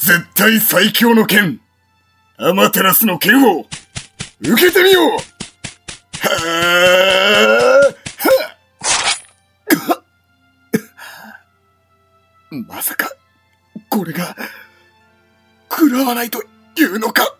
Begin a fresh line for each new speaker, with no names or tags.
絶対最強の剣、アマテラスの剣を、受けてみよう。はぁまさか、これが、食らわないというのか。